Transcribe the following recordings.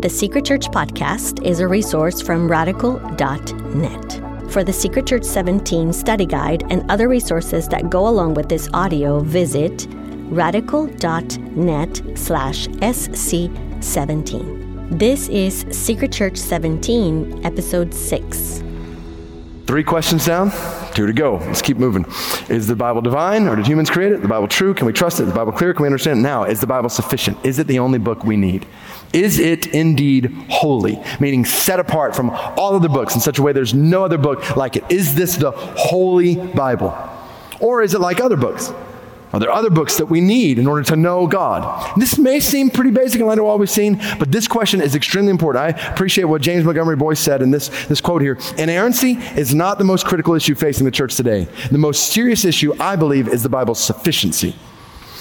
The Secret Church podcast is a resource from radical.net. For the Secret Church 17 study guide and other resources that go along with this audio, visit radical.net slash sc17. This is Secret Church 17, Episode 6. Three questions down, two to go. Let's keep moving. Is the Bible divine or did humans create it? The Bible true? Can we trust it? The Bible clear? Can we understand it? Now, is the Bible sufficient? Is it the only book we need? Is it indeed holy? Meaning set apart from all other books in such a way there's no other book like it. Is this the holy Bible? Or is it like other books? Are there other books that we need in order to know God? This may seem pretty basic in light of what we've seen, but this question is extremely important. I appreciate what James Montgomery Boice said in this, this quote here. Inerrancy is not the most critical issue facing the church today. The most serious issue, I believe, is the Bible's sufficiency.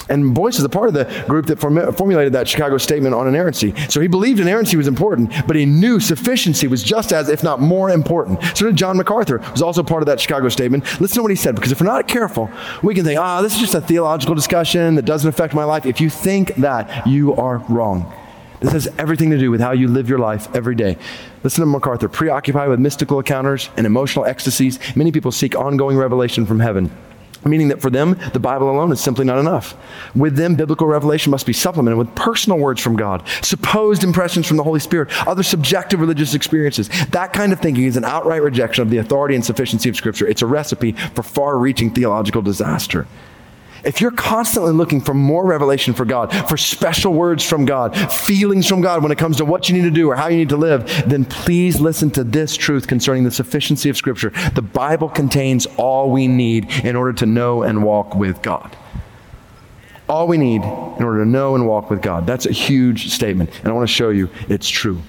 And Boice is a part of the group that form- formulated that Chicago statement on inerrancy. So he believed inerrancy was important, but he knew sufficiency was just as, if not more important. So did John MacArthur, was also part of that Chicago statement. Listen to what he said, because if we're not careful, we can think, ah, this is just a theological discussion that doesn't affect my life. If you think that, you are wrong. This has everything to do with how you live your life every day. Listen to MacArthur. Preoccupied with mystical encounters and emotional ecstasies, many people seek ongoing revelation from heaven meaning that for them, the Bible alone is simply not enough. With them, biblical revelation must be supplemented with personal words from God, supposed impressions from the Holy Spirit, other subjective religious experiences. That kind of thinking is an outright rejection of the authority and sufficiency of Scripture. It's a recipe for far reaching theological disaster. If you're constantly looking for more revelation for God, for special words from God, feelings from God when it comes to what you need to do or how you need to live, then please listen to this truth concerning the sufficiency of Scripture. The Bible contains all we need in order to know and walk with God. All we need in order to know and walk with God. That's a huge statement, and I want to show you it's true.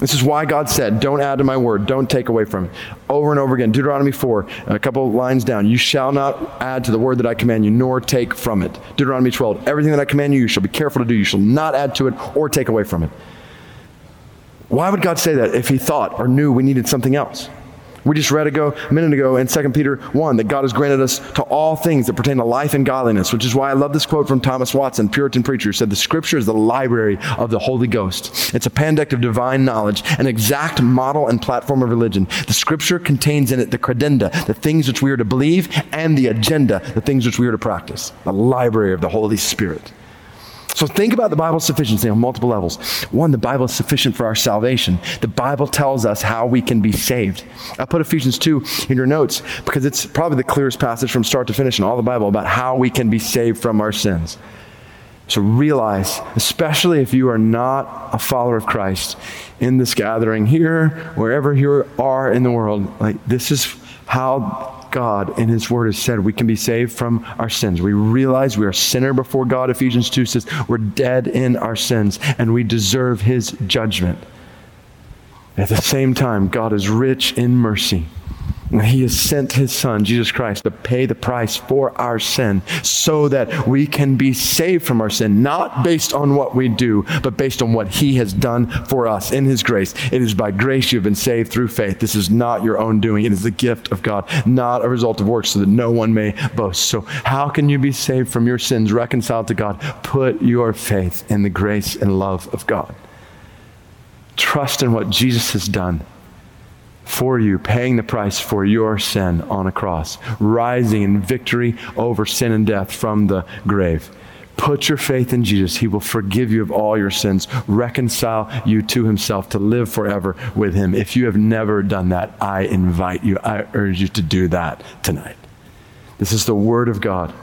This is why God said, Don't add to my word, don't take away from it. Over and over again. Deuteronomy 4, a couple lines down. You shall not add to the word that I command you, nor take from it. Deuteronomy 12, everything that I command you, you shall be careful to do. You shall not add to it or take away from it. Why would God say that if he thought or knew we needed something else? We just read ago, a minute ago in 2 Peter 1 that God has granted us to all things that pertain to life and godliness, which is why I love this quote from Thomas Watson, Puritan preacher, said, The scripture is the library of the Holy Ghost. It's a pandect of divine knowledge, an exact model and platform of religion. The scripture contains in it the credenda, the things which we are to believe, and the agenda, the things which we are to practice. The library of the Holy Spirit. So think about the Bible's sufficiency on multiple levels. One, the Bible is sufficient for our salvation. The Bible tells us how we can be saved. I put Ephesians 2 in your notes because it's probably the clearest passage from start to finish in all the Bible about how we can be saved from our sins. So realize, especially if you are not a follower of Christ in this gathering here, wherever you are in the world, like this is how God in His Word has said we can be saved from our sins. We realize we are sinner before God. Ephesians 2 says we're dead in our sins and we deserve His judgment. At the same time, God is rich in mercy he has sent his son, Jesus Christ, to pay the price for our sin so that we can be saved from our sin, not based on what we do, but based on what he has done for us in his grace. It is by grace you have been saved through faith. This is not your own doing, it is the gift of God, not a result of works, so that no one may boast. So, how can you be saved from your sins, reconciled to God? Put your faith in the grace and love of God. Trust in what Jesus has done for you, paying the price for your sin on a cross, rising in victory over sin and death from the grave. Put your faith in Jesus. He will forgive you of all your sins, reconcile you to Himself, to live forever with Him. If you have never done that, I invite you, I urge you to do that tonight. This is the Word of God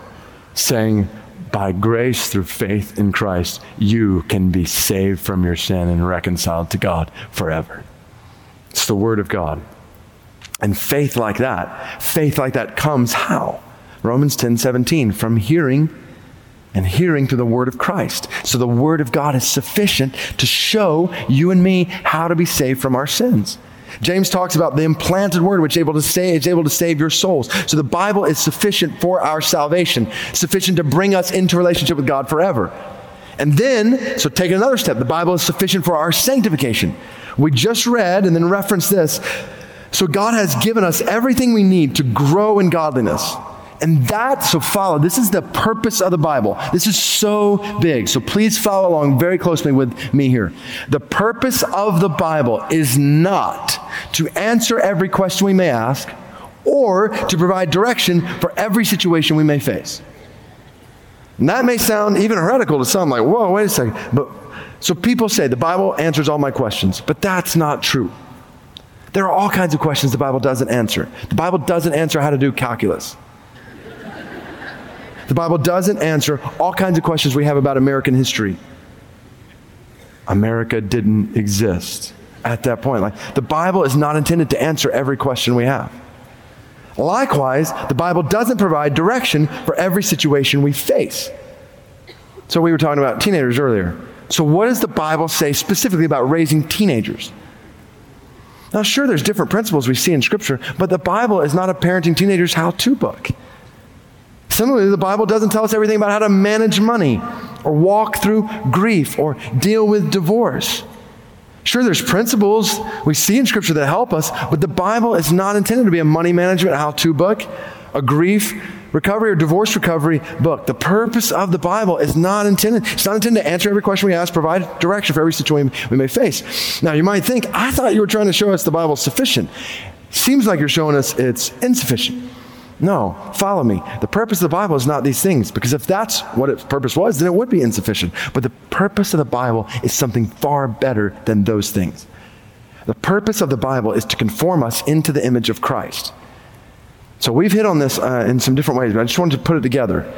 saying, by grace through faith in Christ, you can be saved from your sin and reconciled to God forever. It's the Word of God. And faith like that, faith like that comes how? Romans 10 17, from hearing and hearing to the Word of Christ. So the Word of God is sufficient to show you and me how to be saved from our sins. James talks about the implanted word which is able to save, is able to save your souls. So the Bible is sufficient for our salvation, sufficient to bring us into relationship with God forever. And then, so take another step. The Bible is sufficient for our sanctification. We just read and then reference this. So God has given us everything we need to grow in godliness, And that, so follow. This is the purpose of the Bible. This is so big. So please follow along very closely with me here. The purpose of the Bible is not to answer every question we may ask or to provide direction for every situation we may face. And that may sound even heretical to some, like, whoa, wait a second. But so people say the Bible answers all my questions, but that's not true. There are all kinds of questions the Bible doesn't answer. The Bible doesn't answer how to do calculus. The Bible doesn't answer all kinds of questions we have about American history. America didn't exist at that point. Like the Bible is not intended to answer every question we have. Likewise, the Bible doesn't provide direction for every situation we face. So we were talking about teenagers earlier. So what does the Bible say specifically about raising teenagers? Now, sure, there's different principles we see in Scripture, but the Bible is not a parenting teenagers how to book. Similarly, the Bible doesn't tell us everything about how to manage money or walk through grief or deal with divorce. Sure, there's principles we see in Scripture that help us, but the Bible is not intended to be a money management how to book, a grief recovery or divorce recovery book. The purpose of the Bible is not intended, it's not intended to answer every question we ask, provide direction for every situation we may face. Now, you might think, I thought you were trying to show us the Bible sufficient. Seems like you're showing us it's insufficient. No, follow me. The purpose of the Bible is not these things, because if that's what its purpose was, then it would be insufficient. But the purpose of the Bible is something far better than those things. The purpose of the Bible is to conform us into the image of Christ. So we've hit on this uh, in some different ways, but I just wanted to put it together.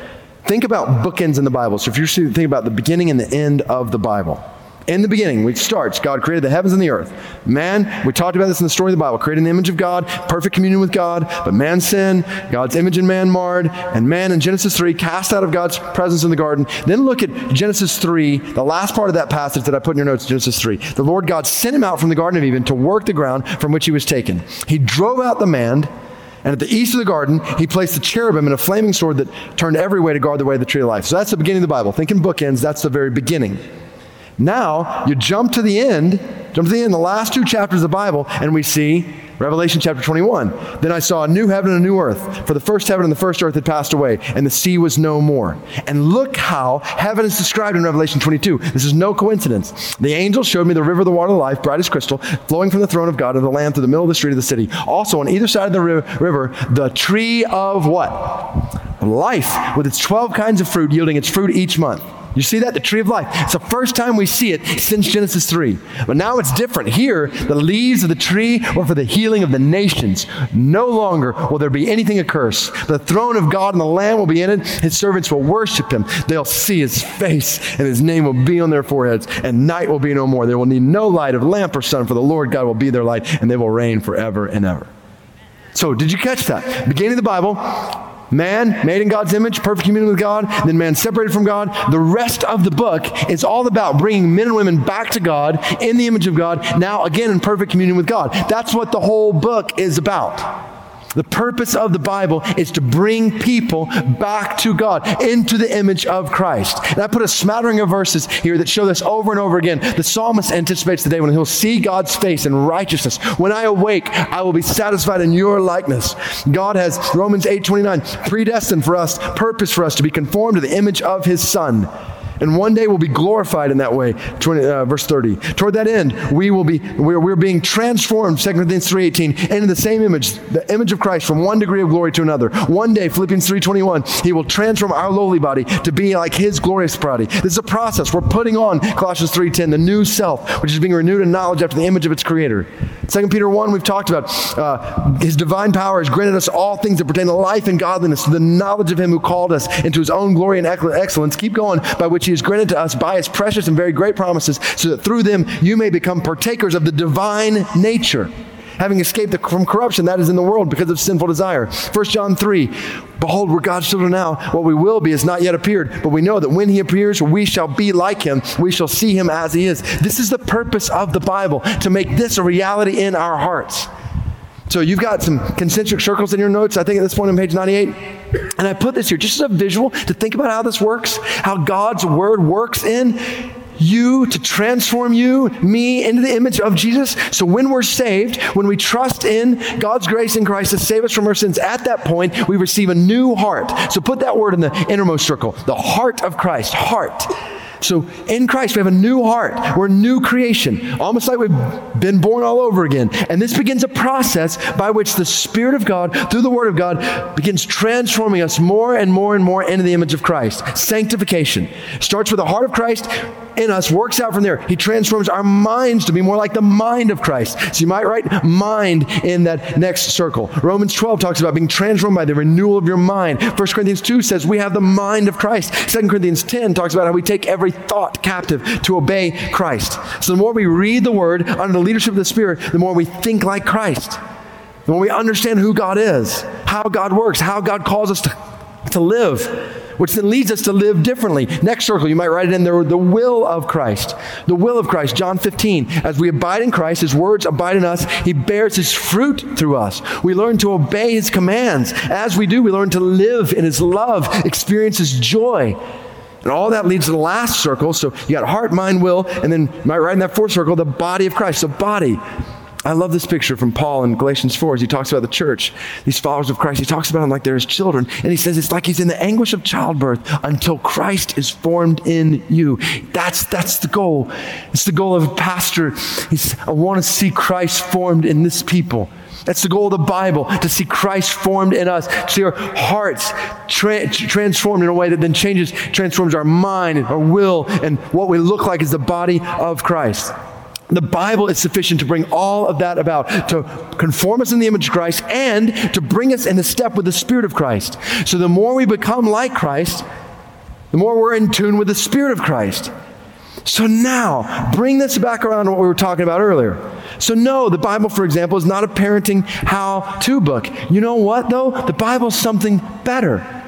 Think about bookends in the Bible. So if you're thinking about the beginning and the end of the Bible, in the beginning, we starts, God created the heavens and the earth. Man, we talked about this in the story of the Bible, created in the image of God, perfect communion with God, but man sinned, God's image in man marred, and man in Genesis 3 cast out of God's presence in the garden. Then look at Genesis 3, the last part of that passage that I put in your notes, Genesis 3. The Lord God sent him out from the Garden of Eden to work the ground from which he was taken. He drove out the man and at the east of the garden, he placed the cherubim and a flaming sword that turned every way to guard the way of the tree of life. So that's the beginning of the Bible. Think in bookends, that's the very beginning. Now, you jump to the end, jump to the end, the last two chapters of the Bible, and we see Revelation chapter 21. Then I saw a new heaven and a new earth, for the first heaven and the first earth had passed away, and the sea was no more. And look how heaven is described in Revelation 22. This is no coincidence. The angel showed me the river of the water of life, bright as crystal, flowing from the throne of God to the Lamb through the middle of the street of the city. Also, on either side of the river, the tree of what? Life, with its 12 kinds of fruit, yielding its fruit each month. You see that? The tree of life. It's the first time we see it since Genesis 3. But now it's different. Here, the leaves of the tree were for the healing of the nations. No longer will there be anything accursed. The throne of God and the Lamb will be in it. His servants will worship him. They'll see his face, and his name will be on their foreheads, and night will be no more. There will need no light of lamp or sun, for the Lord God will be their light, and they will reign forever and ever. So, did you catch that? Beginning of the Bible, Man, made in God's image, perfect communion with God, then man separated from God. The rest of the book is all about bringing men and women back to God in the image of God, now again in perfect communion with God. That's what the whole book is about. The purpose of the Bible is to bring people back to God, into the image of Christ. And I put a smattering of verses here that show this over and over again. The psalmist anticipates the day when he'll see God's face in righteousness. When I awake, I will be satisfied in your likeness. God has, Romans 8 29, predestined for us, purpose for us to be conformed to the image of his Son and one day we'll be glorified in that way. 20, uh, verse 30. Toward that end, we will be, we're, we're being transformed, 2 Corinthians 3.18, into the same image, the image of Christ from one degree of glory to another. One day, Philippians 3.21, he will transform our lowly body to be like his glorious body. This is a process. We're putting on, Colossians 3.10, the new self, which is being renewed in knowledge after the image of its creator. 2 Peter 1, we've talked about uh, his divine power has granted us all things that pertain to life and godliness, to the knowledge of him who called us into his own glory and excellence. Keep going, by which he has granted to us by his precious and very great promises, so that through them you may become partakers of the divine nature having escaped the, from corruption that is in the world because of sinful desire. 1 John 3 Behold, we're God's children now. What we will be has not yet appeared, but we know that when he appears, we shall be like him. We shall see him as he is. This is the purpose of the Bible, to make this a reality in our hearts. So you've got some concentric circles in your notes, I think at this point on page 98. And I put this here just as a visual to think about how this works, how God's word works in you, to transform you, me, into the image of Jesus. So when we're saved, when we trust in God's grace in Christ to save us from our sins, at that point, we receive a new heart. So put that word in the innermost circle the heart of Christ. Heart. So in Christ, we have a new heart. We're a new creation, almost like we've been born all over again. And this begins a process by which the Spirit of God, through the Word of God, begins transforming us more and more and more into the image of Christ. Sanctification starts with the heart of Christ in us, works out from there. He transforms our minds to be more like the mind of Christ. So you might write mind in that next circle. Romans 12 talks about being transformed by the renewal of your mind. 1 Corinthians 2 says we have the mind of Christ. 2 Corinthians 10 talks about how we take every thought captive to obey Christ. So the more we read the Word under the leadership of the Spirit, the more we think like Christ. The more we understand who God is, how God works, how God calls us to, to live which then leads us to live differently. Next circle, you might write it in there the will of Christ. The will of Christ, John 15. As we abide in Christ, his words abide in us, he bears his fruit through us. We learn to obey his commands. As we do, we learn to live in his love, experience his joy. And all that leads to the last circle. So you got heart, mind, will, and then right in that fourth circle, the body of Christ. So body. I love this picture from Paul in Galatians 4 as he talks about the church, these followers of Christ. He talks about them like they're his children. And he says it's like he's in the anguish of childbirth until Christ is formed in you. That's, that's the goal. It's the goal of a pastor. He's, I want to see Christ formed in this people. That's the goal of the Bible, to see Christ formed in us, to see our hearts tra- transformed in a way that then changes, transforms our mind, our will, and what we look like as the body of Christ. The Bible is sufficient to bring all of that about, to conform us in the image of Christ and to bring us in a step with the Spirit of Christ. So the more we become like Christ, the more we're in tune with the Spirit of Christ. So now, bring this back around to what we were talking about earlier. So, no, the Bible, for example, is not a parenting how to book. You know what, though? The Bible is something better.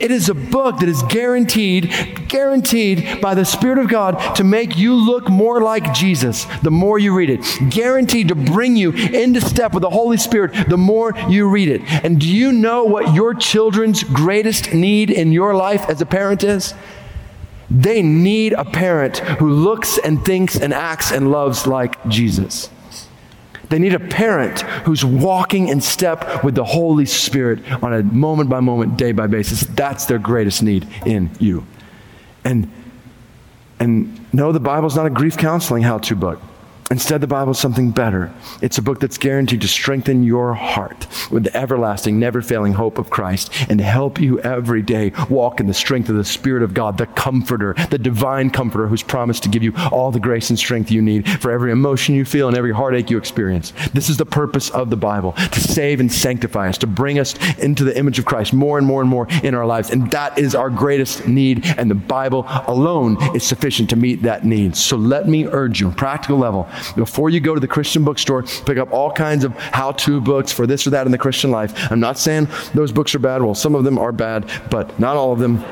It is a book that is guaranteed, guaranteed by the Spirit of God to make you look more like Jesus the more you read it. Guaranteed to bring you into step with the Holy Spirit the more you read it. And do you know what your children's greatest need in your life as a parent is? They need a parent who looks and thinks and acts and loves like Jesus. They need a parent who's walking in step with the Holy Spirit on a moment by moment, day by basis. That's their greatest need in you. And, and no, the Bible's not a grief counseling how to book. Instead, the Bible is something better. It's a book that's guaranteed to strengthen your heart with the everlasting, never failing hope of Christ and help you every day walk in the strength of the Spirit of God, the Comforter, the divine Comforter who's promised to give you all the grace and strength you need for every emotion you feel and every heartache you experience. This is the purpose of the Bible to save and sanctify us, to bring us into the image of Christ more and more and more in our lives. And that is our greatest need, and the Bible alone is sufficient to meet that need. So let me urge you, practical level, before you go to the Christian bookstore, pick up all kinds of how to books for this or that in the Christian life. I'm not saying those books are bad. Well, some of them are bad, but not all of them.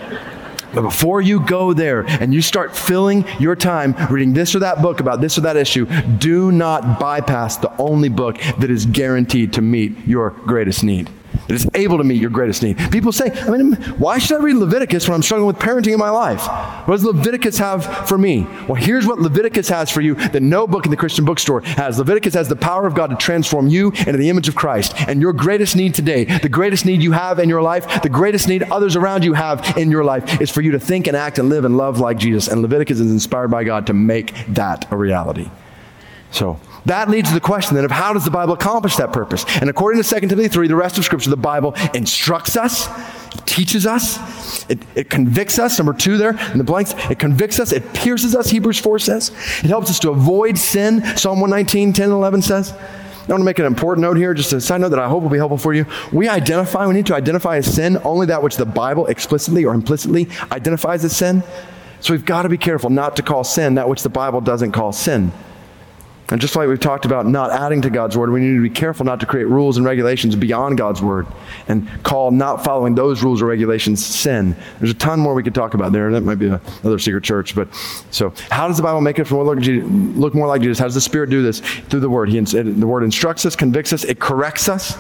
But before you go there and you start filling your time reading this or that book about this or that issue, do not bypass the only book that is guaranteed to meet your greatest need that is able to meet your greatest need. People say, I mean, why should I read Leviticus when I'm struggling with parenting in my life? What does Leviticus have for me? Well, here's what Leviticus has for you that no book in the Christian bookstore has. Leviticus has the power of God to transform you into the image of Christ. And your greatest need today, the greatest need you have in your life, the greatest need others around you have in your life is for you to think and act and live and love like Jesus. And Leviticus is inspired by God to make that a reality. So, that leads to the question then of how does the Bible accomplish that purpose? And according to 2 Timothy 3, the rest of Scripture, the Bible instructs us, teaches us, it, it convicts us. Number two there in the blanks, it convicts us, it pierces us, Hebrews 4 says. It helps us to avoid sin, Psalm 119, 10 and 11 says. I want to make an important note here, just a side note that I hope will be helpful for you. We identify, we need to identify as sin only that which the Bible explicitly or implicitly identifies as sin. So we've got to be careful not to call sin that which the Bible doesn't call sin. And just like we've talked about not adding to God's word, we need to be careful not to create rules and regulations beyond God's word and call not following those rules or regulations sin. There's a ton more we could talk about there. That might be another secret church. But so, how does the Bible make look, look more like Jesus? How does the Spirit do this? Through the word. He, the word instructs us, convicts us, it corrects us.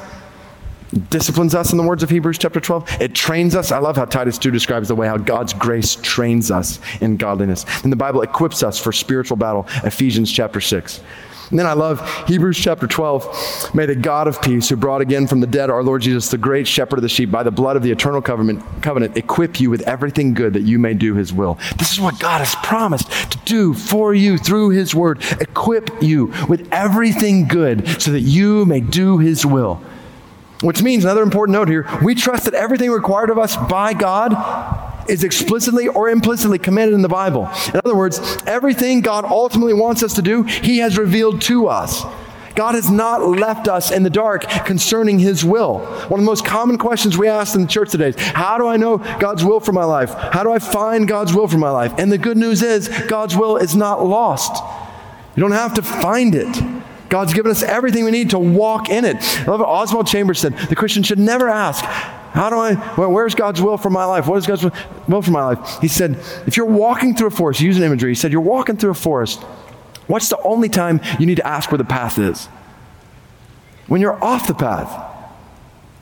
Disciplines us in the words of Hebrews chapter 12. It trains us. I love how Titus 2 describes the way how God's grace trains us in godliness. And the Bible equips us for spiritual battle, Ephesians chapter 6. And then I love Hebrews chapter 12. May the God of peace, who brought again from the dead our Lord Jesus, the great shepherd of the sheep, by the blood of the eternal covenant, covenant, equip you with everything good that you may do his will. This is what God has promised to do for you through his word. Equip you with everything good so that you may do his will. Which means, another important note here, we trust that everything required of us by God is explicitly or implicitly commanded in the Bible. In other words, everything God ultimately wants us to do, He has revealed to us. God has not left us in the dark concerning His will. One of the most common questions we ask in the church today is How do I know God's will for my life? How do I find God's will for my life? And the good news is, God's will is not lost. You don't have to find it. God's given us everything we need to walk in it. Oswald Chambers said the Christian should never ask, how do I, where's God's will for my life? What is God's will for my life? He said, if you're walking through a forest, use an imagery. He said, you're walking through a forest. What's the only time you need to ask where the path is? When you're off the path.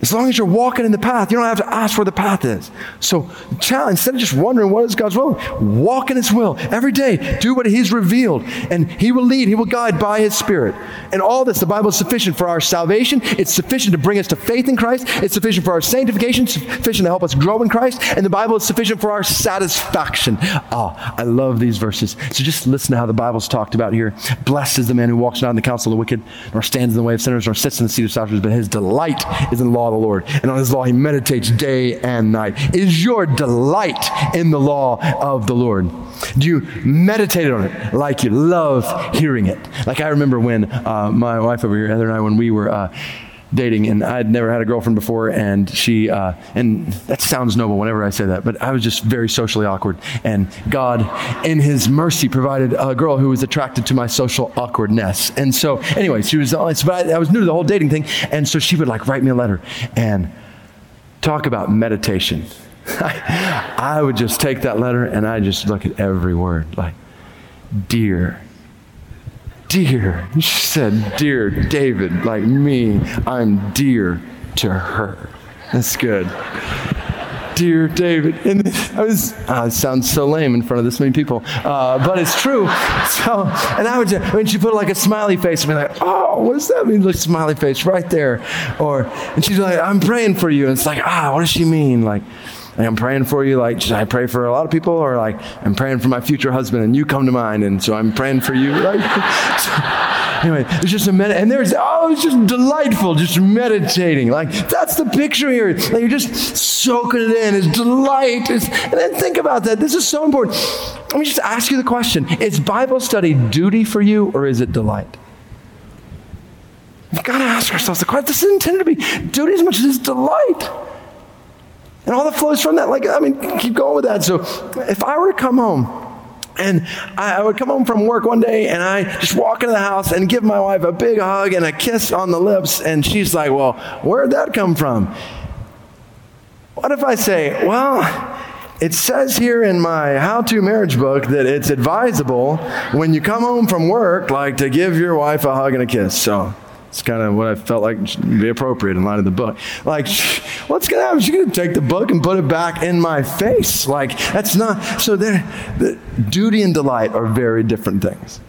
As long as you're walking in the path, you don't have to ask where the path is. So, instead of just wondering what is God's will, walk in His will every day. Do what He's revealed, and He will lead, He will guide by His Spirit. And all this, the Bible is sufficient for our salvation. It's sufficient to bring us to faith in Christ. It's sufficient for our sanctification, sufficient to help us grow in Christ. And the Bible is sufficient for our satisfaction. Oh, I love these verses. So just listen to how the Bible's talked about here. Blessed is the man who walks not in the counsel of the wicked, nor stands in the way of sinners, nor sits in the seat of scoffers, but his delight is in the law of the Lord. And on his law he meditates day and night. Is your delight in the law of the Lord? Do you meditate on it like you love hearing it? Like I remember when uh, my wife over here, Heather and I, when we were. Uh, dating and I'd never had a girlfriend before and she uh, and that sounds noble whenever I say that but I was just very socially awkward and God in his mercy provided a girl who was attracted to my social awkwardness. And so anyway she was but I, I was new to the whole dating thing and so she would like write me a letter and talk about meditation. I, I would just take that letter and I just look at every word like dear dear. She said, Dear David, like me, I'm dear to her. That's good. Dear David. And I was, oh, it sounds so lame in front of this many people, uh, but it's true. So, and I would just, when she put like a smiley face, I'd be like, oh, what does that mean? Like smiley face right there. Or, and she's like, I'm praying for you. And it's like, ah, what does she mean? Like, I'm praying for you. Like, should I pray for a lot of people? Or like, I'm praying for my future husband and you come to mind. And so I'm praying for you. Like, so, anyway, it's just a minute. and there's, oh, it's just delightful, just meditating. Like, that's the picture here. Like, you're just soaking it in. It's delight. It's, and then think about that. This is so important. Let me just ask you the question Is Bible study duty for you or is it delight? We've got to ask ourselves the question. This is intended to be duty as much as it's delight. And all that flows from that, like, I mean, keep going with that. So if I were to come home, and I, would come home from work one day and I just walk into the house and give my wife a big hug and a kiss on the lips. And she's like, Well, where'd that come from? What if I say, Well, it says here in my how to marriage book that it's advisable when you come home from work, like to give your wife a hug and a kiss. So it's kind of what I felt like be appropriate in light of the book. Like, what's going to happen? She's going to take the book and put it back in my face. Like, that's not. So, the duty and delight are very different things.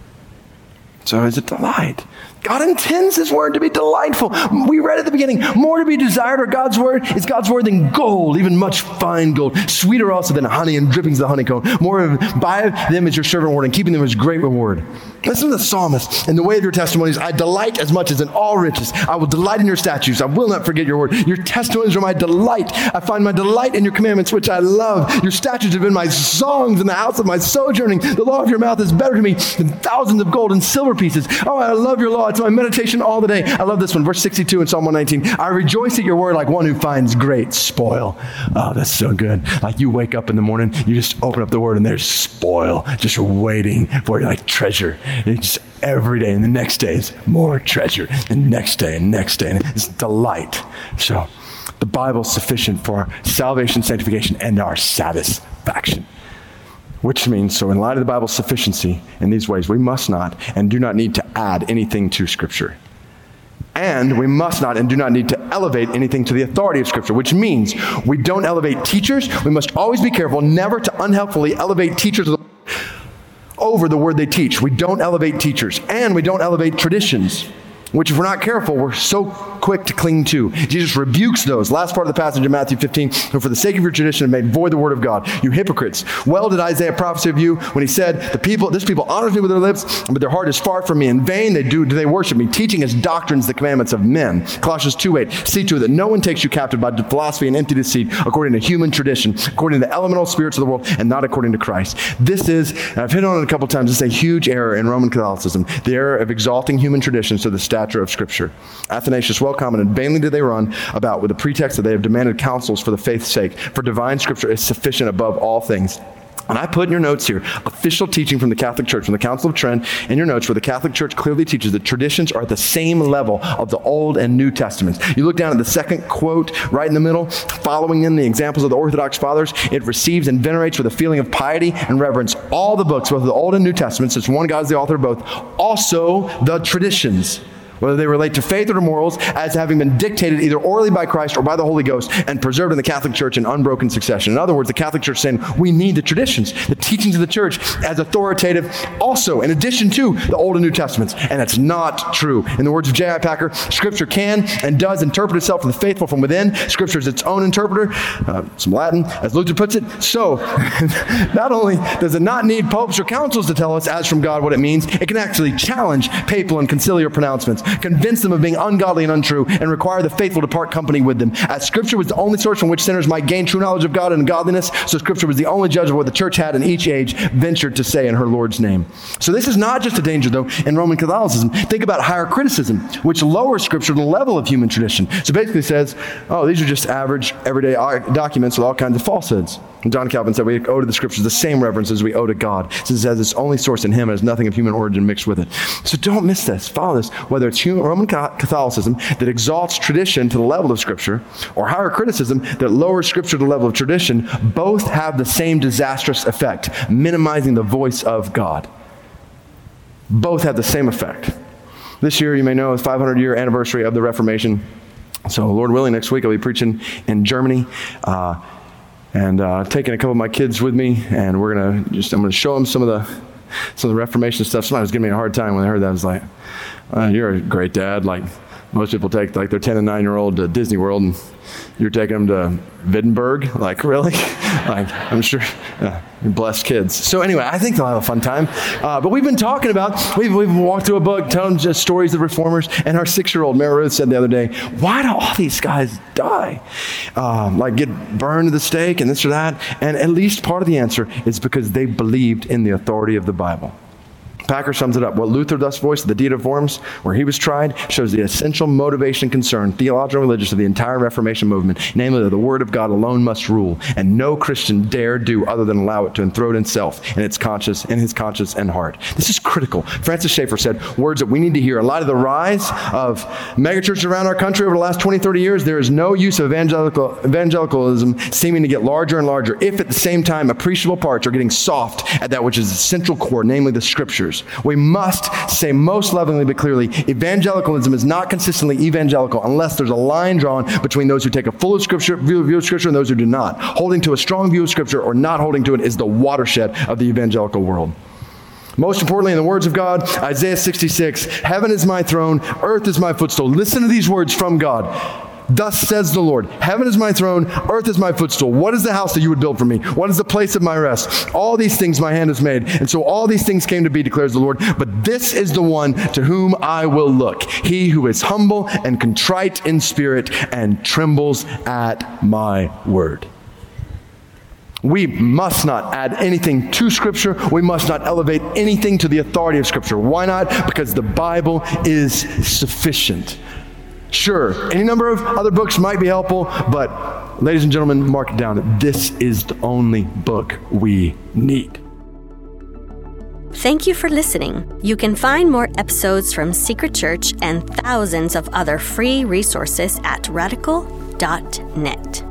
So, is it delight? God intends His word to be delightful. We read at the beginning, more to be desired are God's word is God's word than gold, even much fine gold, sweeter also than honey and drippings of the honeycomb. More by them is your servant word, and keeping them is great reward. Listen to the psalmist. In the way of your testimonies, I delight as much as in all riches. I will delight in your statutes. I will not forget your word. Your testimonies are my delight. I find my delight in your commandments, which I love. Your statutes have been my songs in the house of my sojourning. The law of your mouth is better to me than thousands of gold and silver pieces. Oh, I love your law. It's my meditation all the day. I love this one, verse 62 in Psalm 119. I rejoice at your word like one who finds great spoil. Oh, that's so good. Like you wake up in the morning, you just open up the word and there's spoil just waiting for you, like treasure. It's every day, and the next day is more treasure, and next day, and next day, and it's delight. So the Bible's sufficient for our salvation, sanctification, and our satisfaction. Which means, so in light of the Bible's sufficiency in these ways, we must not and do not need to add anything to Scripture. And we must not and do not need to elevate anything to the authority of Scripture, which means we don't elevate teachers. We must always be careful never to unhelpfully elevate teachers over the word they teach. We don't elevate teachers, and we don't elevate traditions which if we're not careful, we're so quick to cling to. Jesus rebukes those. Last part of the passage in Matthew 15, who for the sake of your tradition have made void the word of God. You hypocrites. Well did Isaiah prophesy of you when he said, the people, this people honors me with their lips, but their heart is far from me. In vain they do, do they worship me, teaching as doctrines the commandments of men. Colossians 2.8, see to it that no one takes you captive by philosophy and empty deceit, according to human tradition, according to the elemental spirits of the world, and not according to Christ. This is, I've hit on it a couple times, this is a huge error in Roman Catholicism, the error of exalting human traditions to the status stature of Scripture. Athanasius well commented, vainly do they run about with the pretext that they have demanded councils for the faith's sake, for divine Scripture is sufficient above all things. And I put in your notes here official teaching from the Catholic Church, from the Council of Trent, in your notes, where the Catholic Church clearly teaches that traditions are at the same level of the Old and New Testaments. You look down at the second quote right in the middle, following in the examples of the Orthodox Fathers, it receives and venerates with a feeling of piety and reverence all the books, both of the Old and New Testaments, since one God is the author of both, also the traditions whether they relate to faith or to morals, as having been dictated either orally by Christ or by the Holy Ghost and preserved in the Catholic Church in unbroken succession. In other words, the Catholic Church saying we need the traditions, the teachings of the church as authoritative also, in addition to the Old and New Testaments. And that's not true. In the words of J.I. Packer, Scripture can and does interpret itself for the faithful from within. Scripture is its own interpreter, uh, some Latin, as Luther puts it. So, not only does it not need popes or councils to tell us as from God what it means, it can actually challenge papal and conciliar pronouncements convince them of being ungodly and untrue, and require the faithful to part company with them. As Scripture was the only source from which sinners might gain true knowledge of God and godliness, so Scripture was the only judge of what the church had in each age ventured to say in her Lord's name. So this is not just a danger, though, in Roman Catholicism. Think about higher criticism, which lowers Scripture to the level of human tradition. So basically says, oh, these are just average, everyday documents with all kinds of falsehoods. John Calvin said, we owe to the Scriptures the same reverence as we owe to God, since it has its only source in Him and has nothing of human origin mixed with it. So don't miss this. Follow this. Whether it's Roman Catholicism that exalts tradition to the level of Scripture, or higher criticism that lowers Scripture to the level of tradition, both have the same disastrous effect, minimizing the voice of God. Both have the same effect. This year, you may know, is 500 year anniversary of the Reformation. So, Lord willing, next week I'll be preaching in Germany. Uh, and uh, taking a couple of my kids with me, and we're gonna just I'm gonna show them some of the some of the Reformation stuff. Somebody was giving me a hard time when they heard that. I was like, uh, "You're a great dad." Like most people take like their 10 and 9 year old to Disney World, and you're taking them to Wittenberg? Like, really? like, I'm sure uh, you're blessed kids. So, anyway, I think they'll have a fun time. Uh, but we've been talking about, we've, we've walked through a book telling just stories of reformers. And our six year old, Mary Ruth, said the other day, why do all these guys die? Um, like, get burned to the stake and this or that? And at least part of the answer is because they believed in the authority of the Bible. Packer sums it up. What Luther thus voiced, the Diet of Worms, where he was tried, shows the essential motivation concern, theological and religious, of the entire Reformation movement, namely that the Word of God alone must rule, and no Christian dare do other than allow it to enthrone itself in its conscience, in his conscience and heart. This is critical. Francis Schaeffer said words that we need to hear. A lot of the rise of megachurches around our country over the last 20, 30 years, there is no use of evangelical, evangelicalism seeming to get larger and larger, if at the same time appreciable parts are getting soft at that which is the central core, namely the We must say most lovingly but clearly evangelicalism is not consistently evangelical unless there's a line drawn between those who take a full scripture, view, view of Scripture and those who do not. Holding to a strong view of Scripture or not holding to it is the watershed of the evangelical world. Most importantly, in the words of God, Isaiah 66 Heaven is my throne, earth is my footstool. Listen to these words from God. Thus says the Lord Heaven is my throne, earth is my footstool. What is the house that you would build for me? What is the place of my rest? All these things my hand has made. And so all these things came to be, declares the Lord. But this is the one to whom I will look he who is humble and contrite in spirit and trembles at my word. We must not add anything to Scripture. We must not elevate anything to the authority of Scripture. Why not? Because the Bible is sufficient. Sure, any number of other books might be helpful, but ladies and gentlemen, mark it down. This is the only book we need. Thank you for listening. You can find more episodes from Secret Church and thousands of other free resources at radical.net.